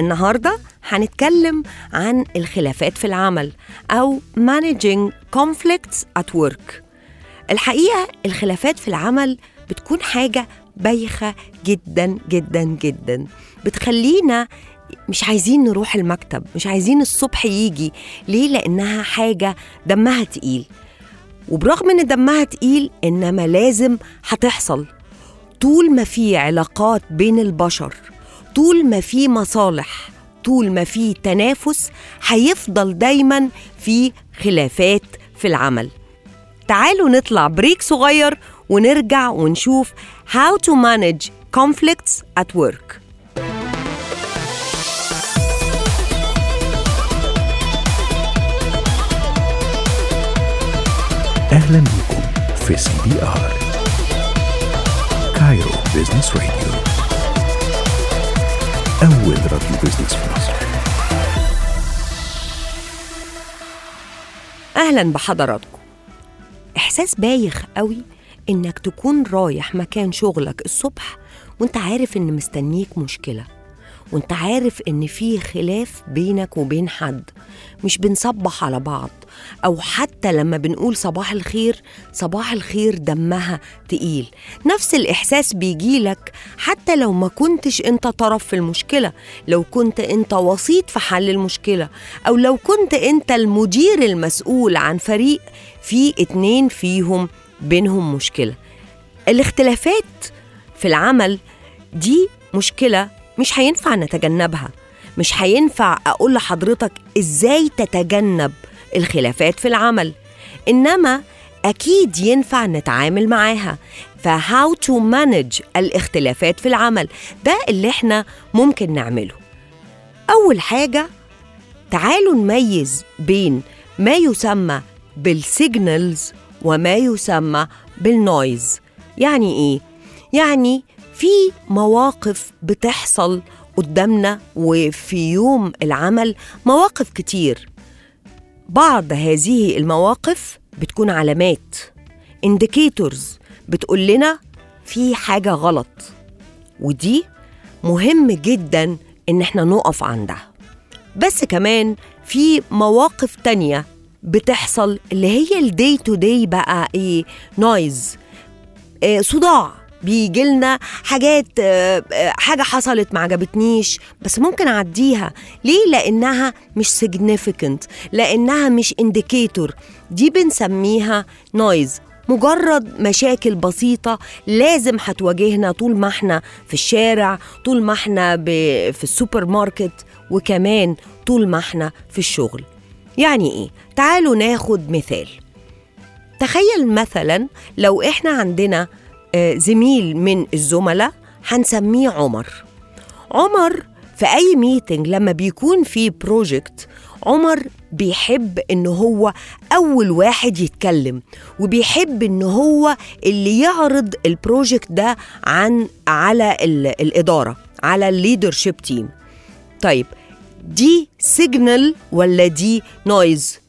النهاردة هنتكلم عن الخلافات في العمل أو managing conflicts at work. الحقيقة الخلافات في العمل بتكون حاجة بايخة جدا جدا جدا. بتخلينا مش عايزين نروح المكتب مش عايزين الصبح يجي. ليه؟ لأنها حاجة دمها تقيل. وبرغم إن دمها تقيل إنما لازم هتحصل. طول ما في علاقات بين البشر طول ما في مصالح طول ما في تنافس هيفضل دايما في خلافات في العمل. تعالوا نطلع بريك صغير ونرجع ونشوف how to manage conflicts at work. أهلا بكم في CBR Cairo Business Radio أول راديو business في مصر. أهلا بحضراتكم. إحساس بايخ قوي إنك تكون رايح مكان شغلك الصبح وأنت عارف إن مستنيك مشكلة. وانت عارف ان في خلاف بينك وبين حد مش بنصبح على بعض. أو حتى لما بنقول صباح الخير صباح الخير دمها تقيل. نفس الاحساس بيجيلك حتى لو ما كنتش انت طرف في المشكلة. لو كنت انت وسيط في حل المشكلة أو لو كنت انت المدير المسؤول عن فريق في اتنين فيهم بينهم مشكلة. الاختلافات في العمل دي مشكلة مش هينفع نتجنبها. مش هينفع أقول لحضرتك إزاي تتجنب الخلافات في العمل. إنما أكيد ينفع نتعامل معاها. ف how to manage الاختلافات في العمل. ده اللي إحنا ممكن نعمله. أول حاجة تعالوا نميز بين ما يسمى بال signals وما يسمى بال noise يعني إيه؟ يعني في مواقف بتحصل قدامنا وفي يوم العمل مواقف كتير. بعض هذه المواقف بتكون علامات indicators بتقول لنا في حاجة غلط ودي مهم جدا إن إحنا نقف عندها. بس كمان في مواقف تانية بتحصل اللي هي ال day to day بقى إيه noise آه، صداع. بيجي لنا حاجات آه، آه، حاجة حصلت ما عجبتنيش بس ممكن أعديها. ليه؟ لأنها مش significant لأنها مش indicator. دي بنسميها noise مجرد مشاكل بسيطة لازم هتواجهنا طول ما إحنا في الشارع طول ما إحنا في السوبر ماركت وكمان طول ما إحنا في الشغل. يعني إيه؟ تعالوا ناخد مثال. تخيل مثلا لو إحنا عندنا زميل من الزملاء هنسميه عمر. عمر في أي meeting لما بيكون في project عمر بيحب إن هو أول واحد يتكلم وبيحب إن هو اللي يعرض ال project ده عن على ال- الإدارة على ال leadership team طيب دي signal ولا دي noise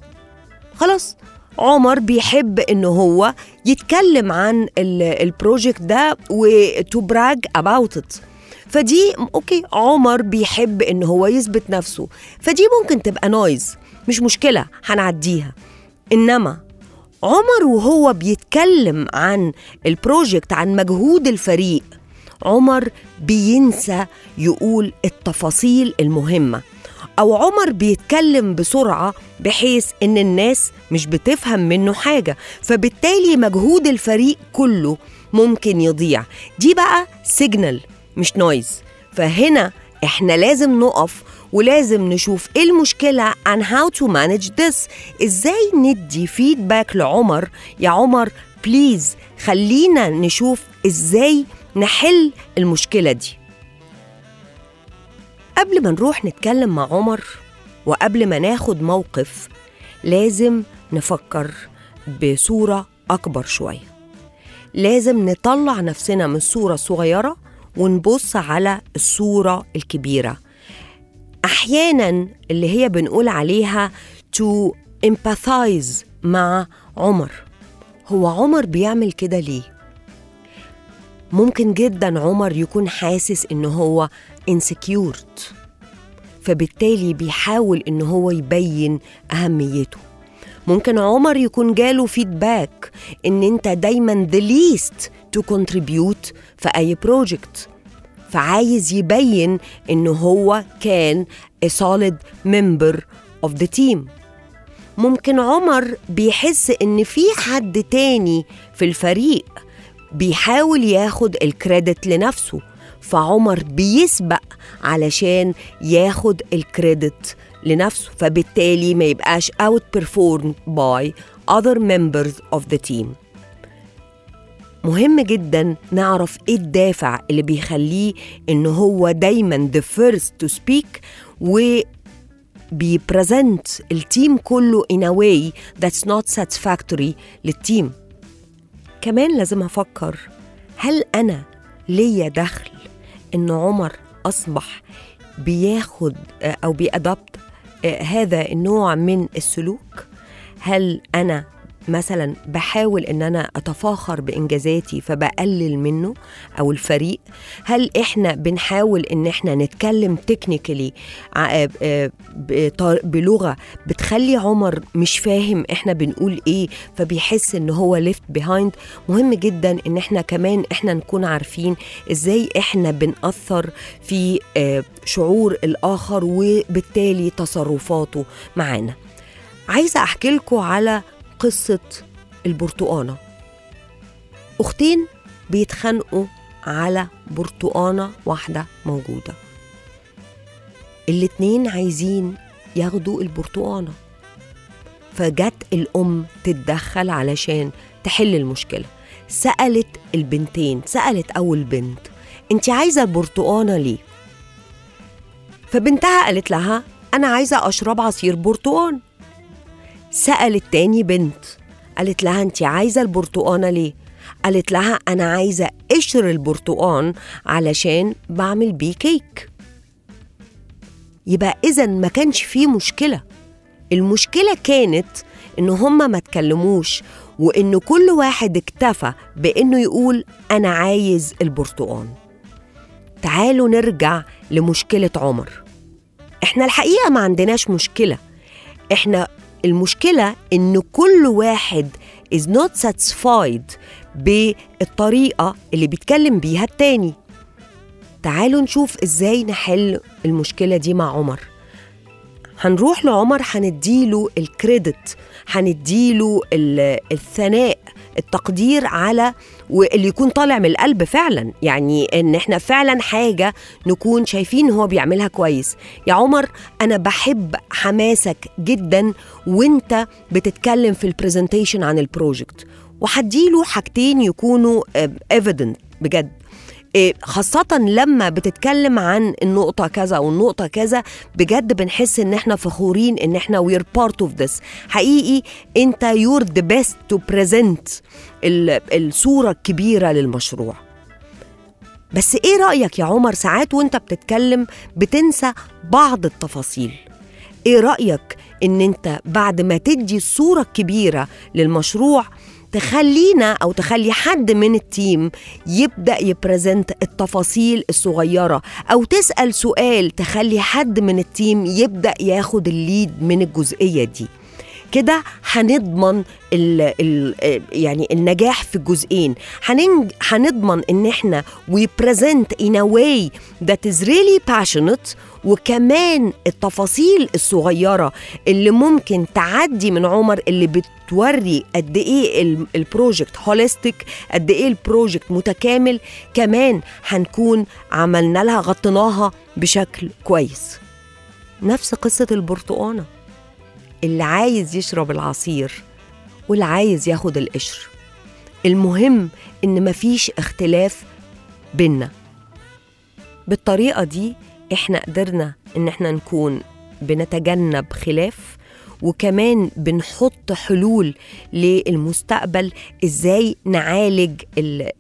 خلاص عمر بيحب ان هو يتكلم عن ال- project ده و to brag about it فدي okay عمر بيحب إن هو يثبت نفسه. فدي ممكن تبقى noise مش مشكلة هنعديها. إنما عمر وهو بيتكلم عن ال project عن مجهود الفريق عمر بينسى يقول التفاصيل المهمة. أو عمر بيتكلم بسرعة بحيث إن الناس مش بتفهم منه حاجة. فبالتالي مجهود الفريق كله ممكن يضيع. دي بقى signal مش noise فهنا إحنا لازم نقف ولازم نشوف إيه المشكلة and how to manage this. إزاي ندي فيدباك لعمر؟ يا عمر بليز خلينا نشوف إزاي نحل المشكلة دي. قبل ما نروح نتكلم مع عمر وقبل ما ناخد موقف لازم نفكر بصورة أكبر شوية. لازم نطلع نفسنا من الصورة الصغيرة ونبص على الصورة الكبيرة. أحيانا اللي هي بنقول عليها to empathize مع عمر. هو عمر بيعمل كده ليه؟ ممكن جدا عمر يكون حاسس إن هو insecure. فبالتالي بيحاول إن هو يبين أهميته. ممكن عمر يكون جاله فيدباك إن أنت دايما the least to contribute في أي بروجكت فعايز يبين إن هو كان a solid member of the team. ممكن عمر بيحس إن في حد تاني في الفريق بيحاول ياخد الكريدت لنفسه. فعمر بيسبق علشان ياخد الكريدت لنفسه فبالتالي ما يبقاش out performed by other members of the team. مهم جدا نعرف إيه الدافع اللي بيخليه إن هو دايما the first to speak و بي present ال team كله in a way that's not satisfactory لل team. كمان لازم أفكر هل أنا ليا دخل إن عمر أصبح بياخد آه، أو بي adopt آه، هذا النوع من السلوك. هل أنا مثلا بحاول إن أنا أتفاخر بإنجازاتي فبقلل منه أو الفريق هل إحنا بنحاول إن إحنا نتكلم technically بلغة بتخلي عمر مش فاهم إحنا بنقول إيه فبيحس إن هو left behind مهم جدا إن إحنا كمان إحنا نكون عارفين إزاي إحنا بنأثر في آه، شعور الآخر وبالتالي تصرفاته معانا. عايزة أحكي لكم على قصة البرتقانة. أختين بيتخانقوا على برتقانة واحدة موجودة. الاتنين عايزين ياخدوا البرتقانة. فجت الأم تتدخل علشان تحل المشكلة. سألت البنتين سألت أول بنت أنت عايزة البرتقانة ليه؟ فبنتها قالت لها أنا عايزة أشرب عصير برتقان. سألت تاني بنت قالت لها انت عايزة البرتقانة ليه؟ قالت لها أنا عايزة قشر البرتقان علشان بعمل بيه كيك. يبقى إذا ما كانش فيه مشكلة. المشكلة كانت إن هما ما اتكلموش وإن كل واحد اكتفى بإنه يقول أنا عايز البرتقان. تعالوا نرجع لمشكلة عمر. إحنا الحقيقة ما عندناش مشكلة. إحنا المشكلة إن كل واحد is not satisfied بالطريقة اللي بيتكلم بيها التاني. تعالوا نشوف إزاي نحل المشكلة دي مع عمر. هنروح لعمر هنديله الكريدت هنديله ال- الثناء التقدير على واللي يكون طالع من القلب فعلا. يعني إن إحنا فعلا حاجة نكون شايفين هو بيعملها كويس. يا عمر أنا بحب حماسك جدا وإنت بتتكلم في ال presentation عن ال project وهديله حاجتين يكونوا evident بجد. إيه، خاصة لما بتتكلم عن النقطة كذا والنقطة كذا بجد بنحس إن إحنا فخورين إن إحنا we're part of this. حقيقي أنت the best to present ال- الصورة الكبيرة للمشروع. بس إيه رأيك يا عمر؟ ساعات وأنت بتتكلم بتنسى بعض التفاصيل. إيه رأيك إن أنت بعد ما تدي الصورة الكبيرة للمشروع تخلينا أو تخلي حد من ال team يبدأ ي present التفاصيل الصغيرة أو تسأل سؤال تخلي حد من ال team يبدأ ياخد ال lead من الجزئية دي. كده هنضمن ال ال يعني النجاح في الجزئين هنضمن إن إحنا we present in a way that is really passionate وكمان التفاصيل الصغيرة اللي ممكن تعدي من عمر اللي بتوري قد إيه ال- project holistic قد إيه ال project متكامل. كمان هنكون عملنا لها غطيناها بشكل كويس. نفس قصة البرتقانة. اللي عايز يشرب العصير واللي عايز ياخد القشر. المهم إن مفيش اختلاف بينا بالطريقة دي إحنا قدرنا إن إحنا نكون بنتجنب خلاف وكمان بنحط حلول للمستقبل إزاي نعالج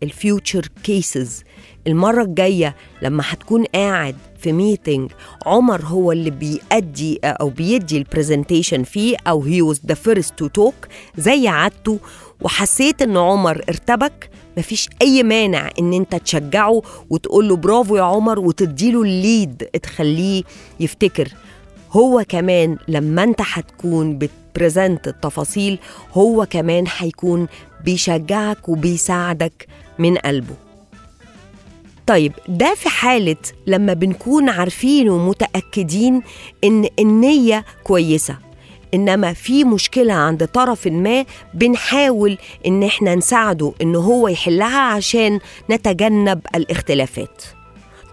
ال future cases المرة الجاية لما هتكون قاعد في meeting عمر هو اللي بيأدي أو بيدي ال presentation فيه أو هي was the first to talk زي عادته وحسيت إن عمر ارتبك. مفيش أي مانع إن أنت تشجعه وتقول له برافو يا عمر وتديله ال lead تخليه يفتكر. هو كمان لما انت هتكون بت present التفاصيل هو كمان هيكون بيشجعك وبيساعدك من قلبه. طيب ده في حالة لما بنكون عارفين ومتأكدين إن النية كويسة. إنما في مشكلة عند طرف ما بنحاول إن إحنا نساعده إن هو يحلها عشان نتجنب الاختلافات.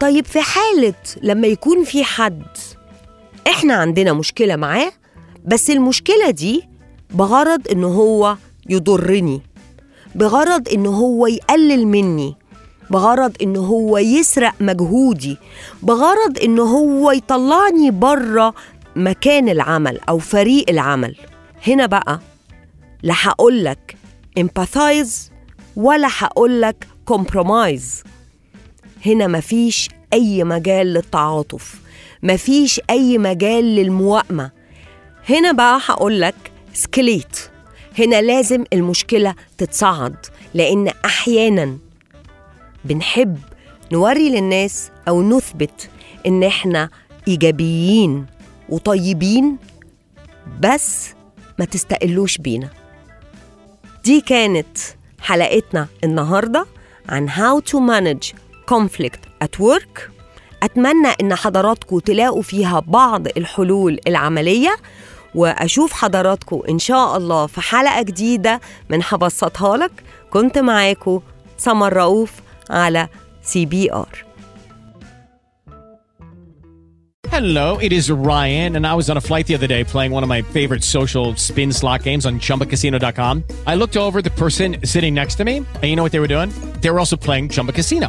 طيب في حالة لما يكون في حد إحنا عندنا مشكلة معاه بس المشكلة دي بغرض إن هو يضرني بغرض إن هو يقلل مني بغرض إن هو يسرق مجهودي بغرض إن هو يطلعني بره مكان العمل أو فريق العمل. هنا بقى لا هقولك empathize ولا هقولك compromise. هنا مفيش أي مجال للتعاطف. مفيش أي مجال للموائمة. هنا بقى هقولك سكليت. هنا لازم المشكلة تتصعد لأن أحيانا بنحب نوري للناس أو نثبت إن إحنا إيجابيين وطيبين بس ما تستقلوش بينا. دي كانت حلقتنا النهاردة عن how to manage conflict at work. أتمنى إن حضراتكم تلاقوا فيها بعض الحلول العملية وأشوف حضراتكم إن شاء الله في حلقة جديدة من هبسطها لك كنت معاكم سمر رؤوف على سي بي آر Hello, it is Ryan, and I was on a flight the other day playing one of my favorite social spin slot games on chumbacasino.com. I looked over the person sitting next to me, and you know what they were doing? They were also playing Chumba Casino.